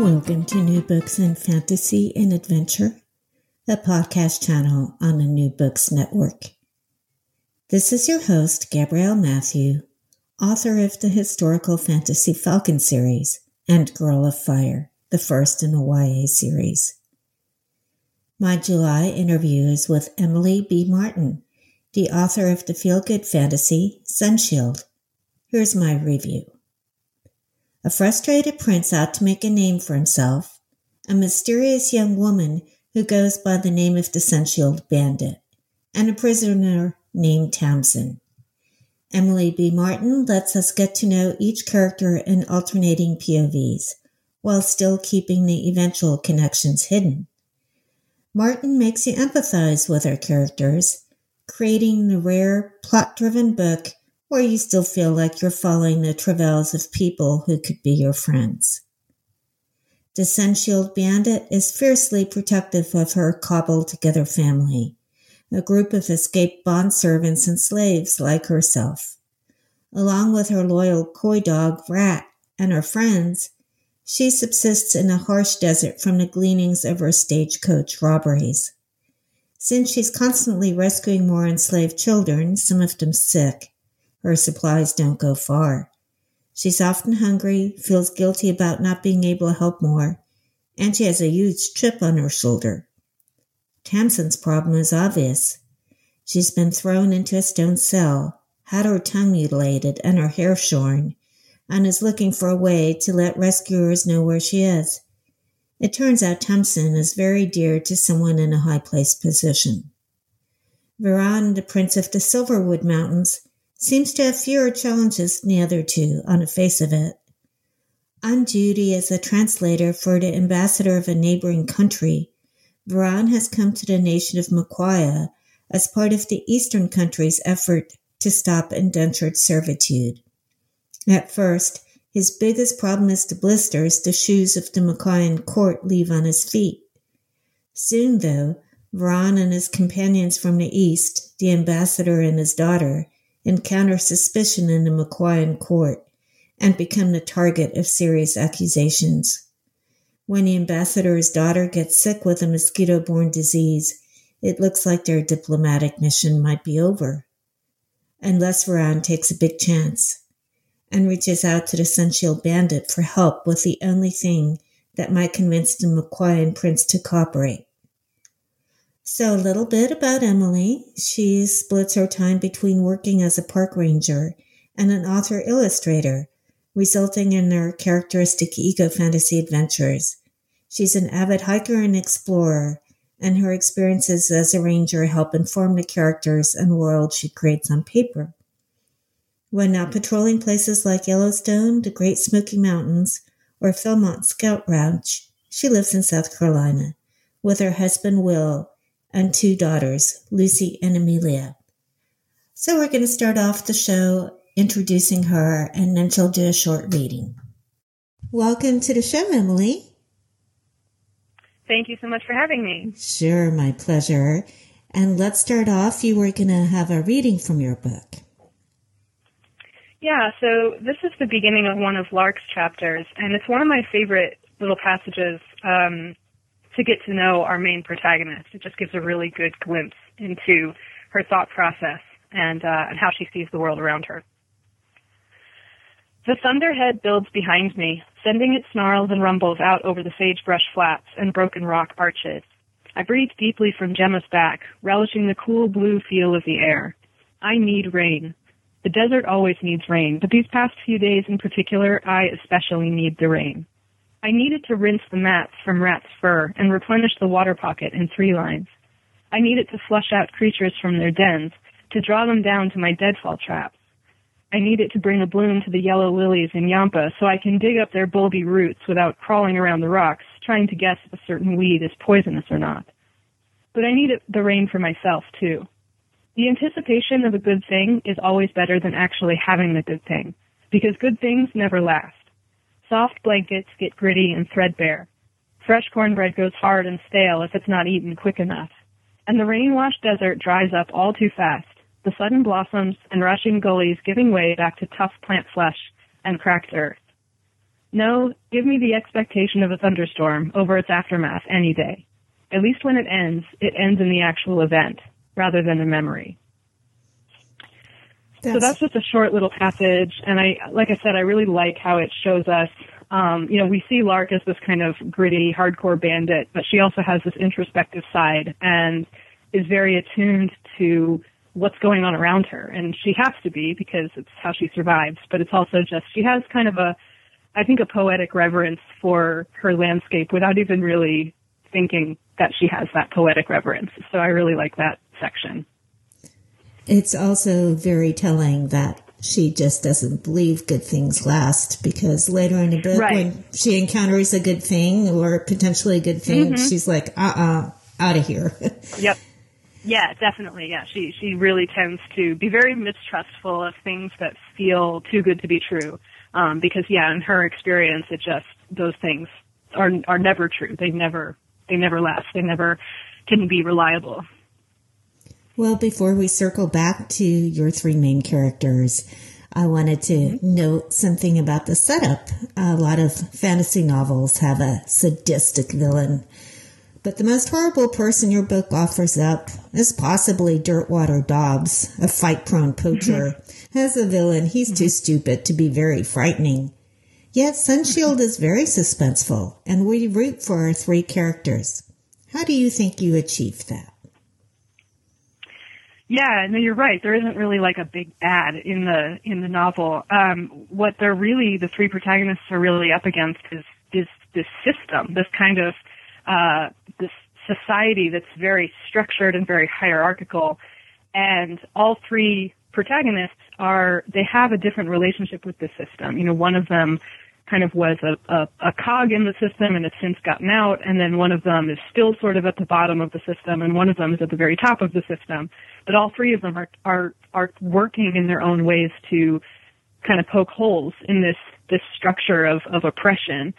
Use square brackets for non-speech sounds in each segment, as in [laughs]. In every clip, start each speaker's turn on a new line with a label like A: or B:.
A: Welcome to New Books in Fantasy and Adventure, a podcast channel on the New Books Network. This is your host, Gabrielle Mathieu, author of the historical fantasy Falcon series and Girl of Fire, the first in the YA series. My July interview is with Emily B. Martin, the author of the feel good fantasy Sunshield. Here's my review. A frustrated prince out to make a name for himself, a mysterious young woman who goes by the name of the Sunshield Bandit, and a prisoner named Tamsin. Emily B. Martin lets us get to know each character in alternating POVs, while still keeping the eventual connections hidden. Martin makes you empathize with her characters, creating the rare, plot driven book where you still feel like you're following the travails of people who could be your friends. The Sunshield Bandit is fiercely protective of her cobbled together family, a group of escaped bond servants and slaves like herself. Along with her loyal coy dog, Rat, and her friends, she subsists in a harsh desert from the gleanings of her stagecoach robberies. Since she's constantly rescuing more enslaved children, some of them sick, her supplies don't go far. She's often hungry, feels guilty about not being able to help more, and she has a huge chip on her shoulder. Tamsin's problem is obvious. She's been thrown into a stone cell, had her tongue mutilated and her hair shorn, and is looking for a way to let rescuers know where she is. It turns out Tamsin is very dear to someone in a high placed position. Veran, the prince of the Silverwood Mountains, seems to have fewer challenges than the other two on the face of it. On duty as a translator for the ambassador of a neighboring country, Veran has come to the nation of Moquoia as part of the Eastern country's effort to stop indentured servitude. At first, his biggest problem is the blisters the shoes of the Moquoian court leave on his feet. Soon, though, Veran and his companions from the East, the ambassador and his daughter, encounter suspicion in the Moquoian court and become the target of serious accusations. When the ambassador's daughter gets sick with a mosquito borne disease, it looks like their diplomatic mission might be over. Unless Veran takes a big chance and reaches out to the Sunshield Bandit for help with the only thing that might convince the Moquoian prince to cooperate. So, a little bit about Emily. She splits her time between working as a park ranger and an author illustrator, resulting in her characteristic eco fantasy adventures. She's an avid hiker and explorer, and her experiences as a ranger help inform the characters and world she creates on paper. When not patrolling places like Yellowstone, the Great Smoky Mountains, or Philmont Scout Ranch, she lives in South Carolina with her husband Will and two daughters, Lucy and Amelia. So we're going to start off the show introducing her and then she'll do a short reading. Welcome to the show, Emily.
B: Thank you so much for having me.
A: Sure, my pleasure. And let's start off. You were going to have a reading from your book.
B: Yeah, so this is the beginning of one of Lark's chapters, and it's one of my favorite little passages um, to get to know our main protagonist. It just gives a really good glimpse into her thought process and uh, and how she sees the world around her. The thunderhead builds behind me, sending its snarls and rumbles out over the sagebrush flats and broken rock arches. I breathe deeply from Gemma's back, relishing the cool blue feel of the air. I need rain. The desert always needs rain, but these past few days in particular, I especially need the rain. I needed to rinse the mats from rat's fur and replenish the water pocket in three lines. I needed to flush out creatures from their dens, to draw them down to my deadfall traps. I need it to bring a bloom to the yellow lilies in Yampa so I can dig up their bulby roots without crawling around the rocks trying to guess if a certain weed is poisonous or not. But I need the rain for myself too. The anticipation of a good thing is always better than actually having the good thing, because good things never last. Soft blankets get gritty and threadbare. Fresh cornbread goes hard and stale if it's not eaten quick enough. And the rain-washed desert dries up all too fast, the sudden blossoms and rushing gullies giving way back to tough plant flesh and cracked earth. No, give me the expectation of a thunderstorm over its aftermath any day. At least when it ends, it ends in the actual event rather than a memory. That's... So that's just a short little passage, and I, like I said, I really like how it shows us. Um, you know, we see Lark as this kind of gritty, hardcore bandit, but she also has this introspective side and is very attuned to what's going on around her. And she has to be because it's how she survives, but it's also just, she has kind of a, I think a poetic reverence for her landscape without even really thinking that she has that poetic reverence. So I really like that section.
A: It's also very telling that she just doesn't believe good things last because later in the book, right. when she encounters a good thing or potentially a good thing, mm-hmm. she's like, uh uh-uh, uh out of here. [laughs]
B: yep. Yeah, definitely. Yeah, she she really tends to be very mistrustful of things that feel too good to be true. Um, because yeah, in her experience, it just those things are are never true. They never they never last. They never can be reliable.
A: Well, before we circle back to your three main characters, I wanted to mm-hmm. note something about the setup. A lot of fantasy novels have a sadistic villain but the most horrible person your book offers up is possibly Dirtwater Dobbs, a fight prone poacher. Mm-hmm. As a villain, he's mm-hmm. too stupid to be very frightening. Yet Sunshield is very suspenseful, and we root for our three characters. How do you think you achieve that?
B: Yeah, no, you're right. There isn't really like a big bad in the in the novel. Um, what they're really the three protagonists are really up against is is this system, this kind of uh, this society that's very structured and very hierarchical. And all three protagonists are, they have a different relationship with the system. You know, one of them kind of was a, a, a cog in the system and has since gotten out, and then one of them is still sort of at the bottom of the system, and one of them is at the very top of the system. But all three of them are, are, are working in their own ways to kind of poke holes in this, this structure of, of oppression.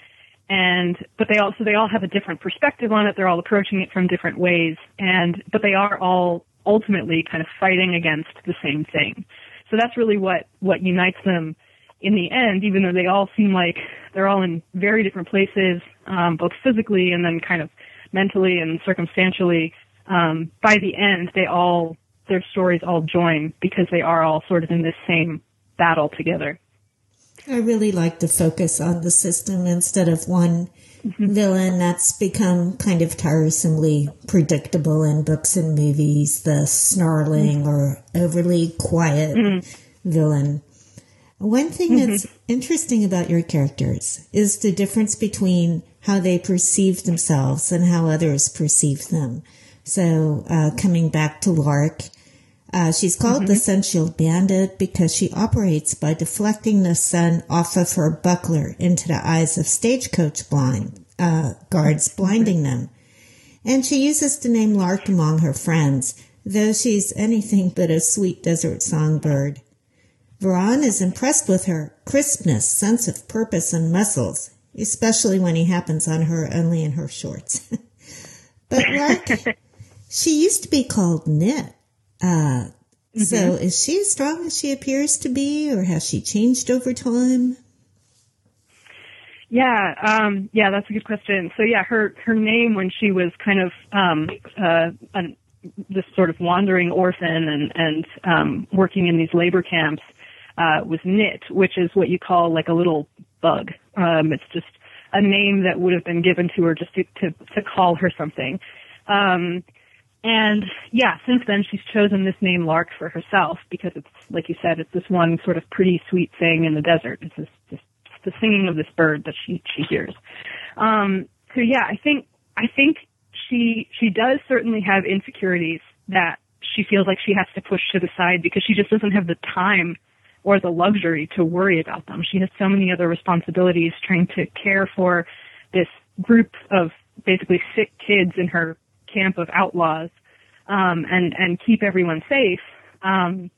B: And but they also they all have a different perspective on it. They're all approaching it from different ways. And but they are all ultimately kind of fighting against the same thing. So that's really what what unites them in the end even though they all seem like they're all in very different places um, both physically and then kind of mentally and circumstantially um, by the end they all their stories all join because they are all sort of in this same battle together
A: I really like to focus on the system instead of one mm-hmm. villain that's become kind of tiresomely predictable in books and movies, the snarling mm-hmm. or overly quiet mm-hmm. villain. One thing mm-hmm. that's interesting about your characters is the difference between how they perceive themselves and how others perceive them. So, uh, coming back to Lark, uh, she's called mm-hmm. the Sunshield Bandit because she operates by deflecting the sun off of her buckler into the eyes of stagecoach blind uh, guards, blinding them. And she uses the name Lark among her friends, though she's anything but a sweet desert songbird. Veran is impressed with her crispness, sense of purpose, and muscles, especially when he happens on her only in her shorts. [laughs] but Lark, [laughs] she used to be called Knit uh, mm-hmm. So is she as strong as she appears to be, or has she changed over time?
B: Yeah, um, yeah, that's a good question. So yeah, her her name when she was kind of um, uh, an, this sort of wandering orphan and and um, working in these labor camps uh, was Knit, which is what you call like a little bug. Um, it's just a name that would have been given to her just to to, to call her something. Um, and yeah, since then she's chosen this name Lark for herself because it's, like you said, it's this one sort of pretty sweet thing in the desert. It's this, this the singing of this bird that she, she hears. Um, so yeah, I think, I think she, she does certainly have insecurities that she feels like she has to push to the side because she just doesn't have the time or the luxury to worry about them. She has so many other responsibilities trying to care for this group of basically sick kids in her camp of outlaws um, and and keep everyone safe. Um,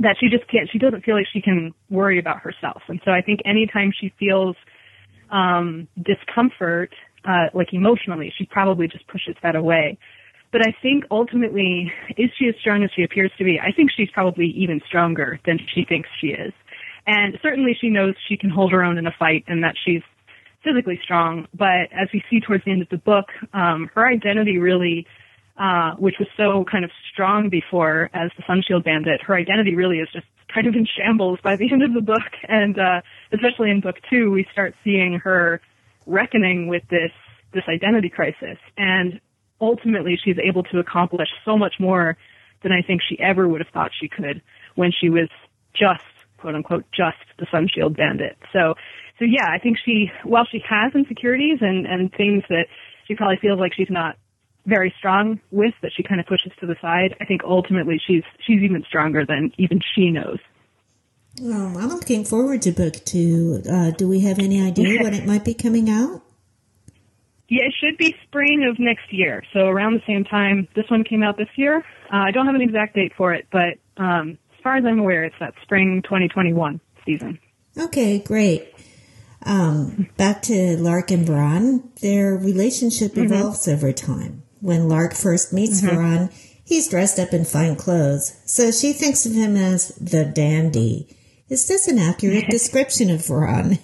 B: that she just can't. She doesn't feel like she can worry about herself. And so I think anytime she feels um, discomfort, uh, like emotionally, she probably just pushes that away. But I think ultimately, is she as strong as she appears to be? I think she's probably even stronger than she thinks she is. And certainly she knows she can hold her own in a fight and that she's physically strong. But as we see towards the end of the book, um, her identity really, uh, which was so kind of strong before as the Sunshield Bandit, her identity really is just kind of in shambles by the end of the book. And uh, especially in book two, we start seeing her reckoning with this this identity crisis. And ultimately she's able to accomplish so much more than I think she ever would have thought she could when she was just quote unquote just the Sunshield bandit. So so yeah, I think she while she has insecurities and, and things that she probably feels like she's not very strong with that she kind of pushes to the side, I think ultimately she's she's even stronger than even she knows.
A: Well, I'm looking forward to book two. Uh, do we have any idea when it might be coming out?
B: Yeah, it should be spring of next year. So around the same time this one came out this year. Uh, I don't have an exact date for it, but um, as far as I'm aware, it's that spring 2021 season.
A: Okay, great. Um, back to Lark and Veran. Their relationship mm-hmm. evolves over time. When Lark first meets mm-hmm. He's dressed up in fine clothes, so she thinks of him as the dandy. Is this an accurate [laughs] description of Veran?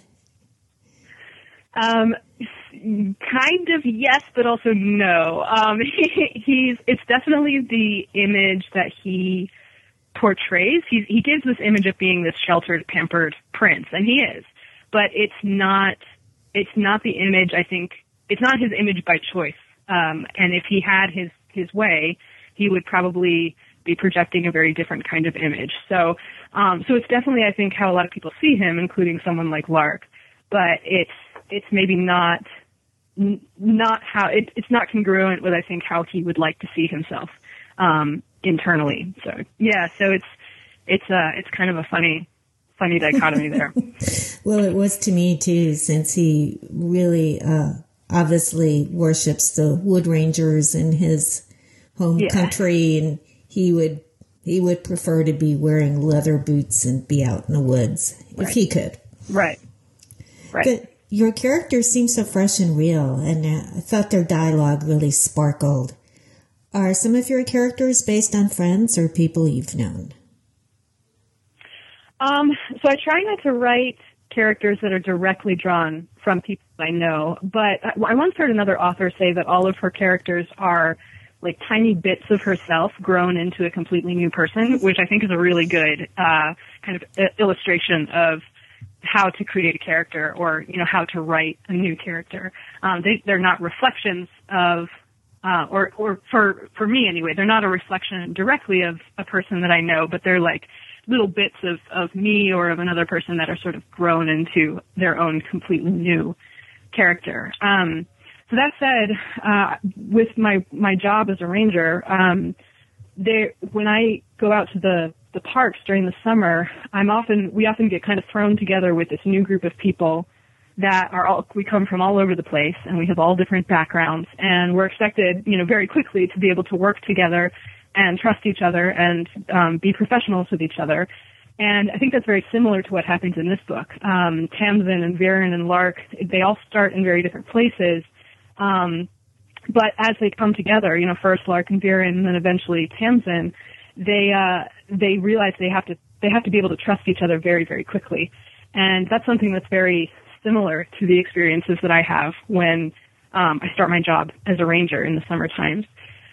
B: Um, kind of yes, but also no. Um, he, [laughs] he's it's definitely the image that he portrays. He he gives this image of being this sheltered, pampered prince, and he is. But it's not it's not the image. I think it's not his image by choice. Um, and if he had his his way, he would probably be projecting a very different kind of image. So um, so it's definitely I think how a lot of people see him, including someone like Lark. But it's it's maybe not not how it, it's not congruent with I think how he would like to see himself um, internally. So yeah, so it's it's uh it's kind of a funny funny dichotomy there. [laughs]
A: well, it was to me too, since he really uh, obviously worships the Wood Rangers in his home yeah. country, and he would he would prefer to be wearing leather boots and be out in the woods right. if he could.
B: Right. Right.
A: Your characters seem so fresh and real, and I thought their dialogue really sparkled. Are some of your characters based on friends or people you've known?
B: Um, so I try not to write characters that are directly drawn from people I know, but I once heard another author say that all of her characters are like tiny bits of herself grown into a completely new person, which I think is a really good uh, kind of illustration of how to create a character or you know how to write a new character. Um, they they're not reflections of uh, or or for for me anyway, they're not a reflection directly of a person that I know, but they're like little bits of of me or of another person that are sort of grown into their own completely new character. Um, so that said, uh, with my my job as a ranger, um, there when I go out to the the parks during the summer, I'm often we often get kind of thrown together with this new group of people that are all we come from all over the place and we have all different backgrounds and we're expected, you know, very quickly to be able to work together and trust each other and um, be professionals with each other. And I think that's very similar to what happens in this book. Um, Tamsin and Veran and Lark, they all start in very different places. Um, but as they come together, you know, first Lark and Veran and then eventually Tamsin, they uh, they realize they have to they have to be able to trust each other very very quickly, and that's something that's very similar to the experiences that I have when um, I start my job as a ranger in the summer times.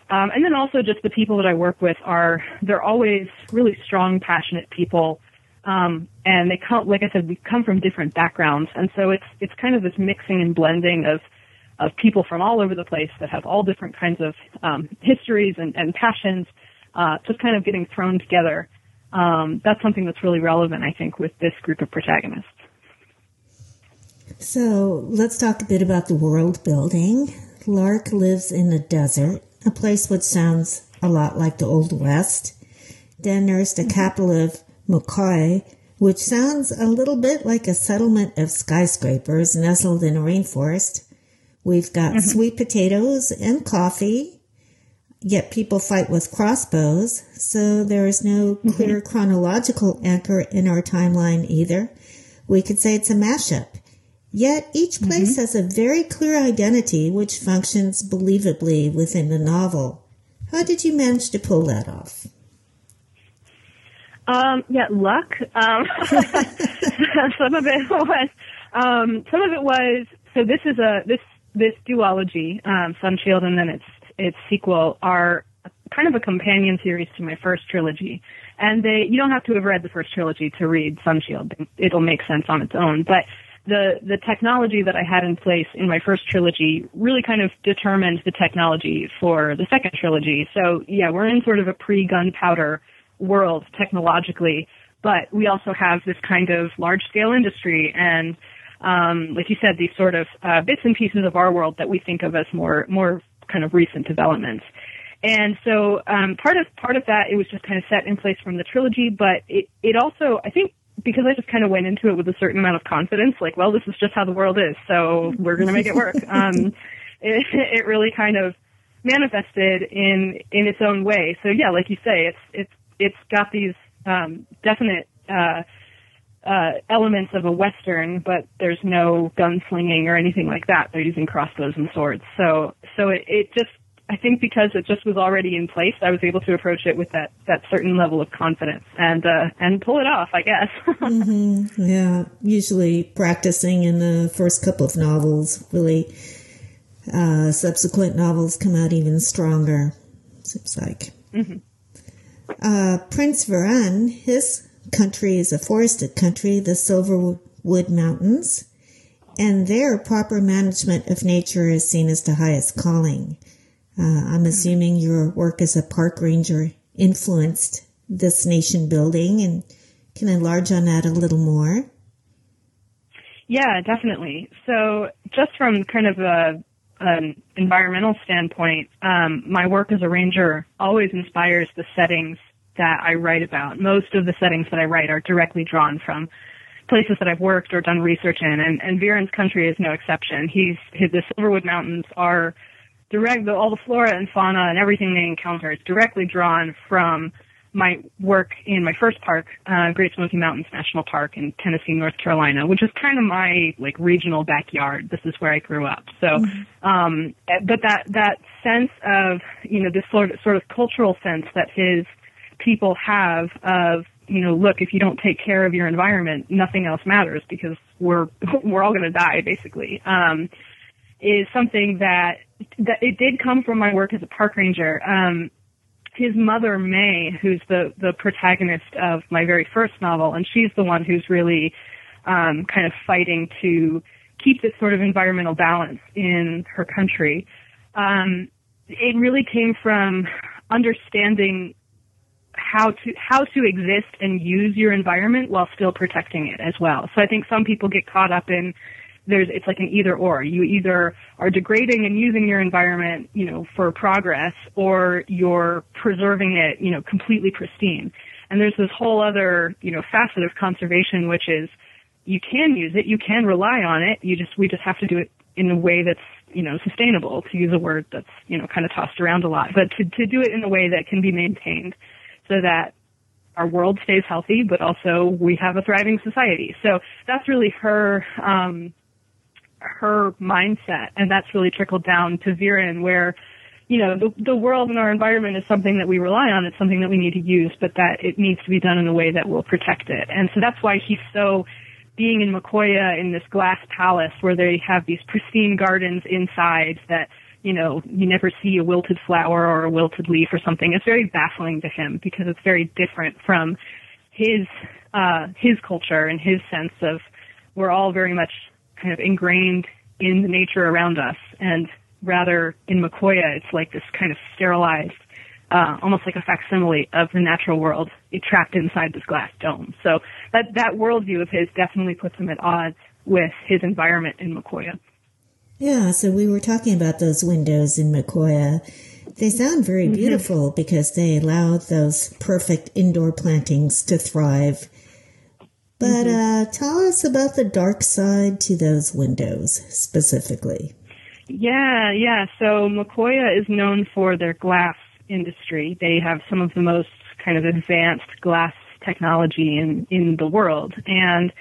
B: Um, and then also just the people that I work with are they're always really strong, passionate people. Um, and they come, like I said, we come from different backgrounds, and so it's it's kind of this mixing and blending of of people from all over the place that have all different kinds of um, histories and, and passions, uh, just kind of getting thrown together. Um, that's something that's really relevant, I think, with this group of protagonists.
A: So let's talk a bit about the world building. Lark lives in the desert, a place which sounds a lot like the Old West. Then there's the mm-hmm. capital of Moquoia, which sounds a little bit like a settlement of skyscrapers nestled in a rainforest. We've got mm-hmm. sweet potatoes and coffee, yet people fight with crossbows, so there is no mm-hmm. clear mm-hmm. chronological anchor in our timeline either. We could say it's a mashup. Yet each mm-hmm. place mm-hmm. has a very clear identity which functions believably within the novel. How did you manage to pull that off?
B: Um, yeah, luck. Um, [laughs] some of it was, um, some of it was, so this is a, this, this duology, um, Sunshield and then its, its sequel are kind of a companion series to my first trilogy. And they, you don't have to have read the first trilogy to read Sunshield. It'll make sense on its own. But the, the technology that I had in place in my first trilogy really kind of determined the technology for the second trilogy. So yeah, we're in sort of a pre-gunpowder world technologically, but we also have this kind of large scale industry and um, like you said, these sort of uh, bits and pieces of our world that we think of as more more kind of recent developments. And so um, part of part of that it was just kind of set in place from the trilogy, but it it also I think because I just kind of went into it with a certain amount of confidence, like, well, this is just how the world is, so we're going to make it work. [laughs] Um, it, it really kind of manifested in in its own way. So yeah, like you say, it's it's it's got these um, definite uh, uh, elements of a western, but there's no gunslinging or anything like that. They're using crossbows and swords. So so it, it just I think because it just was already in place, I was able to approach it with that that certain level of confidence and uh, and pull it off. I guess. [laughs]
A: mm-hmm. Yeah, usually practicing in the first couple of novels really. Uh, subsequent novels come out even stronger. Seems like. Mm-hmm. Uh, Prince Veran, his country is a forested country, the Silverwood Mountains, and their proper management of nature is seen as the highest calling. Uh, I'm assuming your work as a park ranger influenced this nation building and can enlarge on that a little more.
B: Yeah, definitely. So just from kind of a an environmental standpoint, um, my work as a ranger always inspires the settings that I write about. Most of the settings that I write are directly drawn from places that I've worked or done research in, and, and Veran's country is no exception. He's his, the Silverwood Mountains are direct all the flora and fauna and everything they encounter is directly drawn from my work in my first park, uh, Great Smoky Mountains National Park in Tennessee, North Carolina, which is kind of my like regional backyard. This is where I grew up. So, mm-hmm. um, but that that sense of you know this sort of sort of cultural sense that his people have of you know look if you don't take care of your environment, nothing else matters because we're [laughs] we're all going to die basically. Um, is something that that it did come from my work as a park ranger. Um, his mother Mae, who's the the protagonist of my very first novel, and she's the one who's really um, kind of fighting to keep this sort of environmental balance in her country. Um, it really came from understanding how to how to exist and use your environment while still protecting it as well. So I think some people get caught up in there's it's like an either or. You either are degrading and using your environment, you know, for progress, or you're preserving it, you know, completely pristine. And there's this whole other, you know, facet of conservation, which is you can use it, you can rely on it. You just we just have to do it in a way that's you know sustainable, to use a word that's you know kind of tossed around a lot, but to to do it in a way that can be maintained, so that our world stays healthy, but also we have a thriving society. So that's really her um, her mindset, and that's really trickled down to Veran, where you know the the world and our environment is something that we rely on. It's something that we need to use, but that it needs to be done in a way that will protect it. And so that's why he's so being in Moquoia in this glass palace where they have these pristine gardens inside that you know you never see a wilted flower or a wilted leaf or something. It's very baffling to him because it's very different from his uh, his culture and his sense of we're all very much kind of ingrained in the nature around us. And rather in Moquoia, it's like this kind of sterilized, uh, almost like a facsimile of the natural world trapped inside this glass dome. So that, that worldview of his definitely puts him at odds with his environment in Moquoia.
A: Yeah, so we were talking about those windows in Moquoia. They sound very mm-hmm. beautiful because they allow those perfect indoor plantings to thrive But mm-hmm. uh, tell us about the dark side to those windows specifically.
B: Yeah, yeah. So Moquoia is known for their glass industry. They have some of the most kind of advanced glass technology in, in the world. And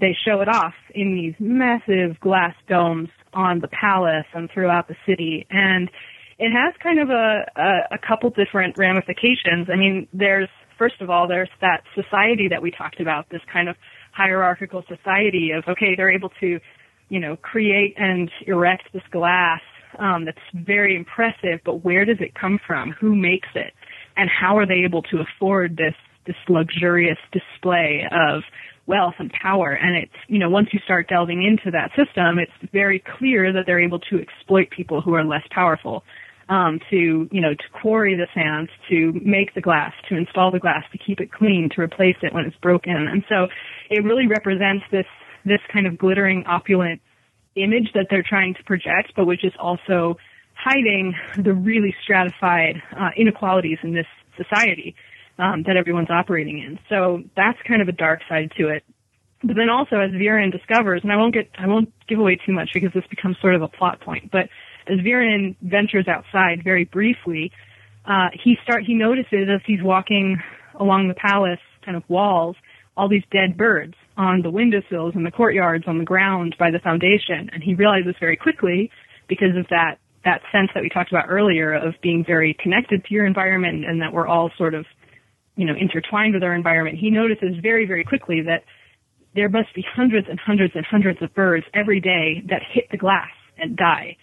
B: they show it off in these massive glass domes on the palace and throughout the city. And it has kind of a, a, a couple different ramifications. I mean, there's, first of all, there's that society that we talked about, this kind of hierarchical society of, okay, they're able to, you know, create and erect this glass um, that's very impressive, but where does it come from? Who makes it? And how are they able to afford this this luxurious display of wealth and power? And it's you know once you start delving into that system, it's very clear that they're able to exploit people who are less powerful. Um, to you know to quarry the sands, to make the glass, to install the glass, to keep it clean, to replace it when it's broken, and so it really represents this this kind of glittering opulent image that they're trying to project, but which is also hiding the really stratified uh, inequalities in this society um, that everyone's operating in. So that's kind of a dark side to it. But then also, as Veran discovers, and I won't get, I won't give away too much because this becomes sort of a plot point. But as Veran ventures outside very briefly, uh, he start he notices as he's walking along the palace kind of walls all these dead birds on the windowsills and the courtyards on the ground by the foundation. And he realizes very quickly because of that, that sense that we talked about earlier of being very connected to your environment and that we're all sort of, you know, intertwined with our environment. He notices very, very quickly that there must be hundreds and hundreds and hundreds of birds every day that hit the glass and die.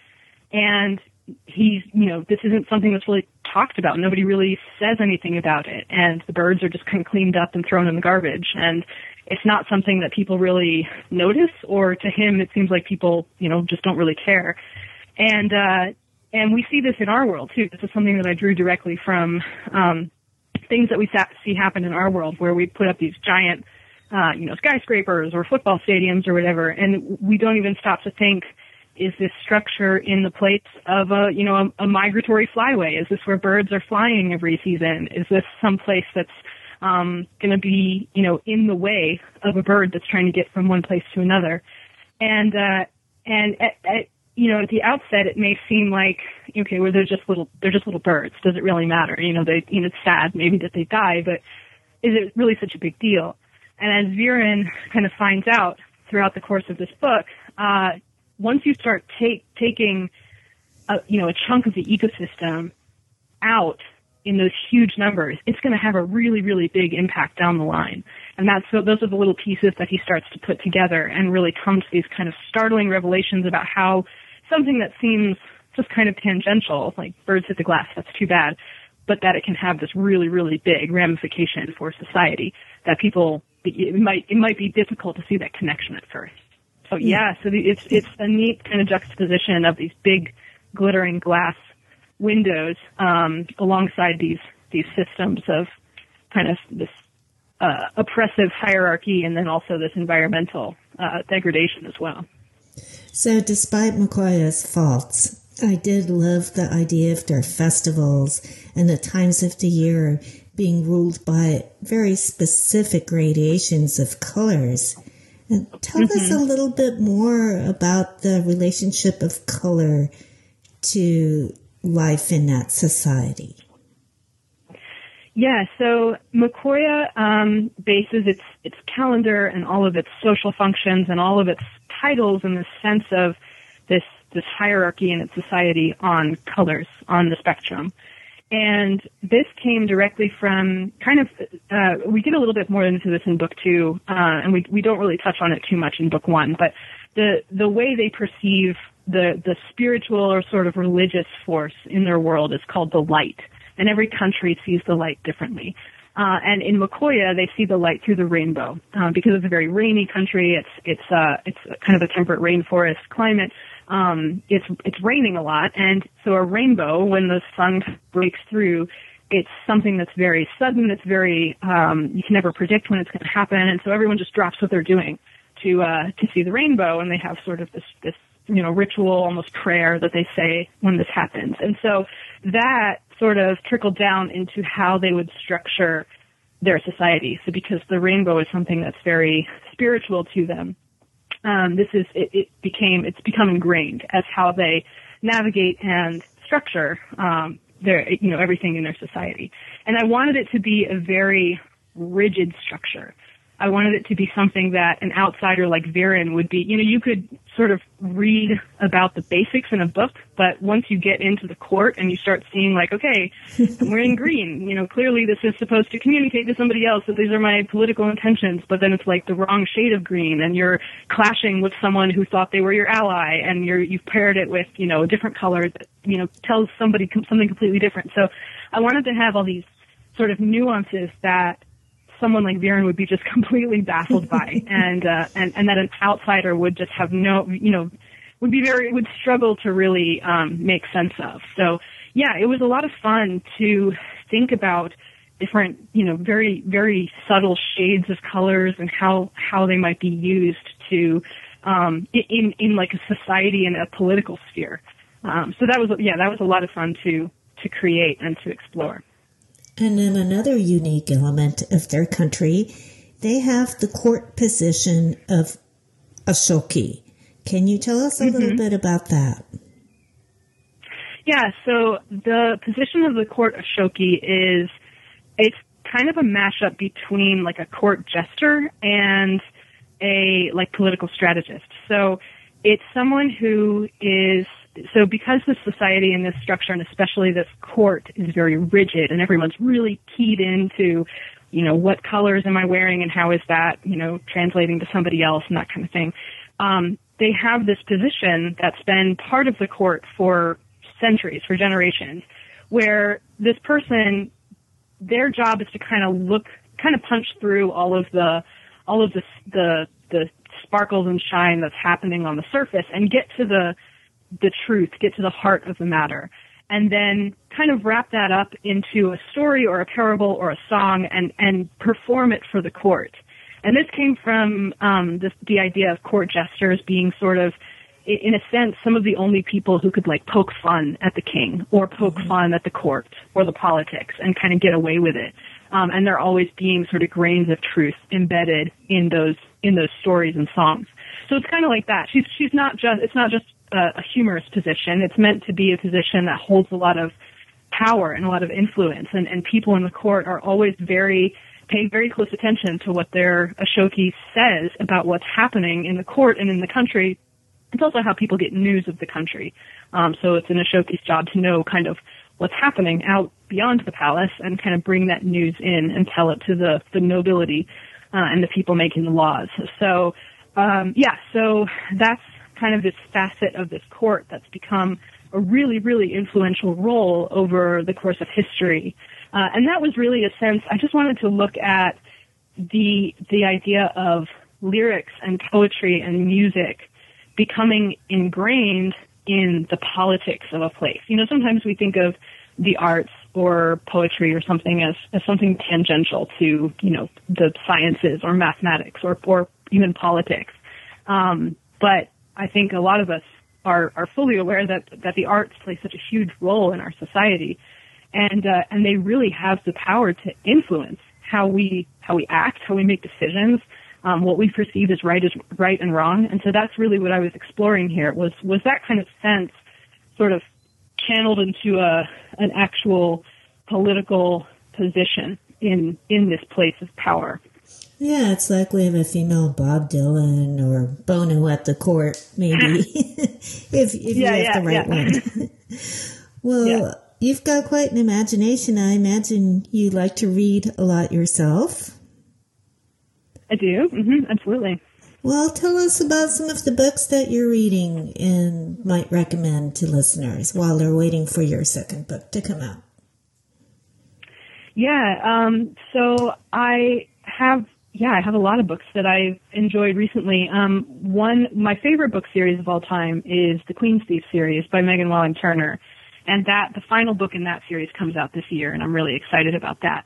B: And he's, you know, this isn't something that's really talked about. Nobody really says anything about it. And the birds are just kind of cleaned up and thrown in the garbage. And it's not something that people really notice or to him it seems like people, you know, just don't really care. And, uh, and we see this in our world too. This is something that I drew directly from, um, things that we see happen in our world where we put up these giant, uh, you know, skyscrapers or football stadiums or whatever, and we don't even stop to think, is this structure in the place of a you know a, a migratory flyway? Is this where birds are flying every season? Is this some place that's um, going to be you know in the way of a bird that's trying to get from one place to another? And uh, and at, at, you know at the outset it may seem like okay well they're just little they're just little birds. Does it really matter? You know they you know it's sad maybe that they die, but is it really such a big deal? And as Veran kind of finds out throughout the course of this book, uh, once you start take, taking, a, you know, a chunk of the ecosystem out in those huge numbers, it's going to have a really, really big impact down the line. And that's those are the little pieces that he starts to put together and really come to these kind of startling revelations about how something that seems just kind of tangential, like birds hit the glass, that's too bad, but that it can have this really, really big ramification for society that people it might it might be difficult to see that connection at first. So yeah, so the, it's it's a neat kind of juxtaposition of these big glittering glass windows um, alongside these these systems of kind of this uh, oppressive hierarchy and then also this environmental uh, degradation as well.
A: So, despite Moquoia's faults, I did love the idea of their festivals and the times of the year being ruled by very specific gradations of colors. And tell mm-hmm. us a little bit more about the relationship of color to life in that society.
B: Yeah, so Moquoia um, bases its its calendar and all of its social functions and all of its titles in the sense of this this hierarchy in its society on colors on the spectrum. And this came directly from kind of, uh, we get a little bit more into this in book two, uh, and we, we don't really touch on it too much in book one, but the, the way they perceive the, the spiritual or sort of religious force in their world is called the light. And every country sees the light differently. Uh, and in Moquoia, they see the light through the rainbow uh, because it's a very rainy country. It's it's uh, it's kind of a temperate rainforest climate um, it's it's raining a lot, and so a rainbow when the sun breaks through, it's something that's very sudden. It's very um, you can never predict when it's going to happen, and so everyone just drops what they're doing to uh, to see the rainbow, and they have sort of this this you know ritual, almost prayer that they say when this happens, and so that sort of trickled down into how they would structure their society. So because the rainbow is something that's very spiritual to them, um, this is it, it became it's become ingrained as how they navigate and structure um, their you know everything in their society. And I wanted it to be a very rigid structure. I wanted it to be something that an outsider like Veran would be, you know, you could sort of read about the basics in a book, but once you get into the court and you start seeing like, okay, I'm wearing green, you know, clearly this is supposed to communicate to somebody else that these are my political intentions, but then it's like the wrong shade of green and you're clashing with someone who thought they were your ally and you're, you've paired it with, you know, a different color that, you know, tells somebody something completely different. So I wanted to have all these sort of nuances that someone like Veran would be just [laughs] completely baffled by, [laughs] and uh, and and that an outsider would just have no, you know, would be very would struggle to really um, make sense of. So yeah, it was a lot of fun to think about different, you know, very very subtle shades of colors and how how they might be used to um, in in like a society and a political sphere. Um, so that was yeah, that was a lot of fun to to create and to explore.
A: And then another unique element of their country, they have the court position of Ashoki. Can you tell us a mm-hmm. little bit about that?
B: Yeah, so the position of the court Ashoki is it's kind of a mashup between like a court jester and a like political strategist. So it's someone who is so because this society and this structure and especially this court is very rigid and everyone's really keyed into you know what colors am i wearing and how is that you know translating to somebody else and that kind of thing um, they have this position that's been part of the court for centuries for generations where this person their job is to kind of look kind of punch through all of the all of the the the sparkles and shine that's happening on the surface and get to the the truth, get to the heart of the matter, and then kind of wrap that up into a story or a parable or a song and, and perform it for the court. And this came from um, this, the idea of court jesters being sort of, in a sense, some of the only people who could like poke fun at the king or poke mm-hmm. fun at the court or the politics and kind of get away with it. Um, and there are always being sort of grains of truth embedded in those in those stories and songs. So it's kind of like that. She's she's not just it's not just a, a humorous position. It's meant to be a position that holds a lot of power and a lot of influence, and, and people in the court are always very paying very close attention to what their Ashoki says about what's happening in the court and in the country. It's also how people get news of the country. Um, so it's an Ashoki's job to know kind of what's happening out beyond the palace and kind of bring that news in and tell it to the, the nobility uh, and the people making the laws. So, um, yeah, so that's kind of this facet of this court that's become a really, really influential role over the course of history. Uh, and that was really a sense, I just wanted to look at the, the idea of lyrics and poetry and music becoming ingrained in the politics of a place. You know, sometimes we think of the arts or poetry or something as, as something tangential to, you know, the sciences or mathematics or, or even politics. Um, but I think a lot of us are, are fully aware that, that the arts play such a huge role in our society. And, uh, and they really have the power to influence how we, how we act, how we make decisions, um, what we perceive as right is right and wrong. And so that's really what I was exploring here was, was that kind of sense sort of channeled into a, an actual political position in, in this place of power.
A: Yeah, it's like we have a female Bob Dylan or Bono at the court, maybe, [laughs] [laughs] if, if yeah, you have yeah, the right yeah. one. [laughs] well, you've got quite an imagination. I imagine you like to read a lot yourself.
B: I do, mm-hmm, absolutely.
A: Well, tell us about some of the books that you're reading and might recommend to listeners while they're waiting for your second book to come out.
B: Yeah, um, so I have yeah, I have a lot of books that I've enjoyed recently. Um, one, my favorite book series of all time is the Queen's Thief series by Megan Whalen Turner. And that, the final book in that series comes out this year, and I'm really excited about that.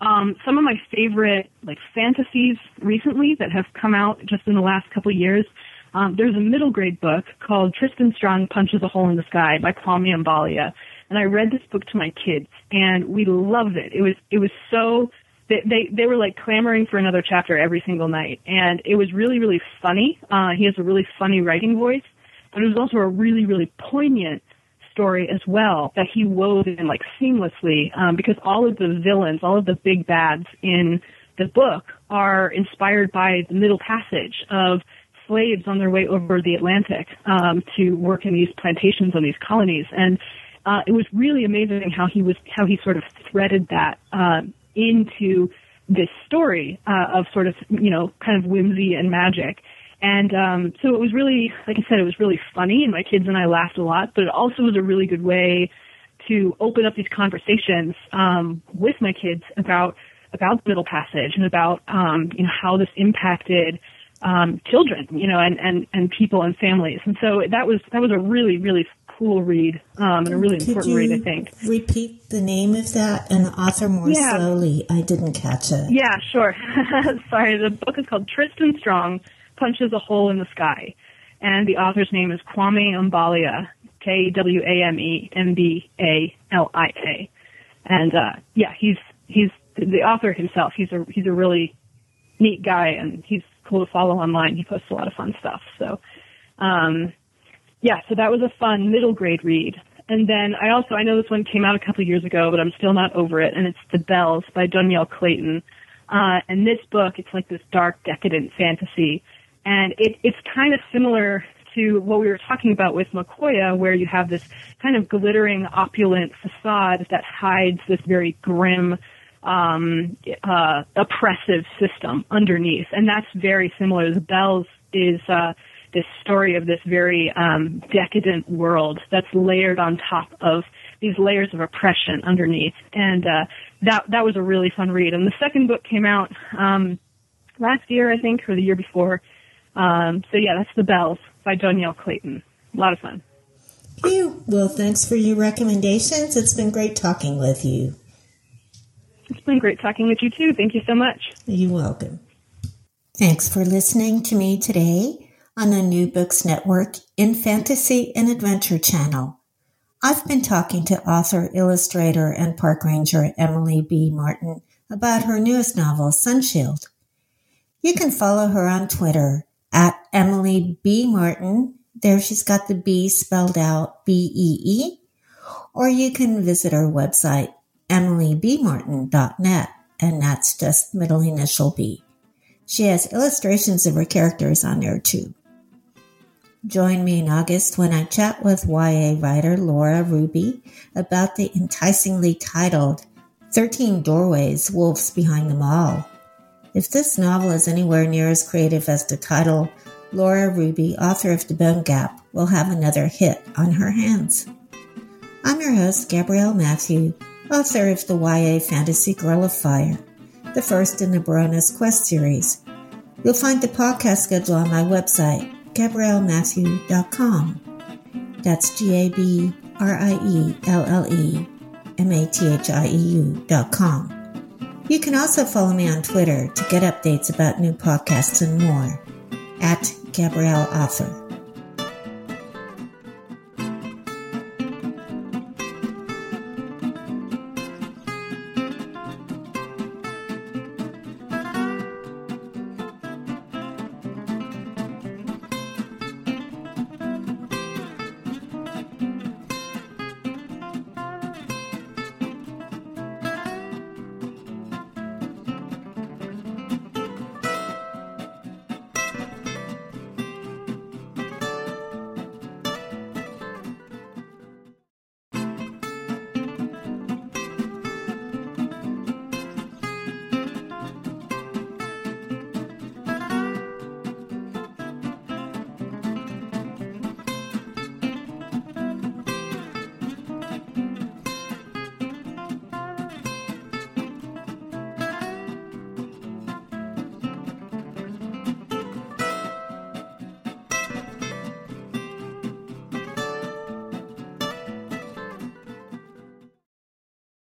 B: Um, some of my favorite, like, fantasies recently that have come out just in the last couple of years, um, there's a middle grade book called Tristan Strong Punches a Hole in the Sky by Kwame Mbalia. And I read this book to my kids, and we loved it. It was, it was so they, they they were like clamoring for another chapter every single night, and it was really really funny. Uh, he has a really funny writing voice, but it was also a really really poignant story as well that he wove in like seamlessly um, because all of the villains, all of the big bads in the book are inspired by the Middle Passage of slaves on their way over the Atlantic um, to work in these plantations on these colonies, and uh, it was really amazing how he was how he sort of threaded that uh, into this story uh, of sort of you know kind of whimsy and magic. And um, so it was really, like I said, it was really funny, and my kids and I laughed a lot. But it also was a really good way to open up these conversations um, with my kids about about the Middle Passage and about um, you know how this impacted um, children, you know, and, and and people and families. And so that was that was a really really cool read um, and a really
A: Could
B: important read, I think.
A: Repeat the name of that and the author more
B: Yeah.
A: slowly. I didn't catch it.
B: Yeah, sure. [laughs] Sorry, the book is called Tristan Strong Punches a Hole in the Sky. And the author's name is Kwame Mbalia, K W A M E M B A L I A. And uh yeah, he's he's the author himself. He's a he's a really neat guy and he's cool to follow online. He posts a lot of fun stuff. So um yeah, so that was a fun middle grade read. And then I also, I know this one came out a couple years ago, but I'm still not over it, and it's The Belles by Dhonielle Clayton. Uh, and this book, it's like this dark, decadent fantasy. And it, it's kind of similar to what we were talking about with Moquoia, where you have this kind of glittering, opulent facade that hides this very grim, um, uh, oppressive system underneath. And that's very similar. The Belles is, uh, this story of this very um, decadent world that's layered on top of these layers of oppression underneath. And uh, that that was a really fun read. And the second book came out um, last year, I think, or the year before. Um, so yeah, that's The Belles by Dhonielle Clayton. A lot of fun.
A: Phew. Well, thanks for your recommendations. It's been great talking with you.
B: It's been great talking with you too. Thank you so much.
A: You're welcome. Thanks for listening to me today on the New Books Network in Fantasy and Adventure channel. I've been talking to author, illustrator, and park ranger Emily B. Martin about her newest novel, Sunshield. You can follow her on Twitter at Emily B. Martin. There she's got the B spelled out B E E. Or you can visit her website, emilybmartin.net, and that's just middle initial B. She has illustrations of her characters on there too. Join me in August when I chat with YA writer Laura Ruby about the enticingly titled 13 Doorways Wolves Behind Them All. If this novel is anywhere near as creative as the title, Laura Ruby, author of The Bone Gap, will have another hit on her hands. I'm your host, Gabrielle Mathieu, author of the YA fantasy Girl of Fire, the first in the Baroness Quest series. You'll find the podcast schedule on my website, GabrielleMathieu.com. That's G A B R I E L L E M A T H I E U.com. You can also follow me on Twitter to get updates about new podcasts and more at Gabrielle Author.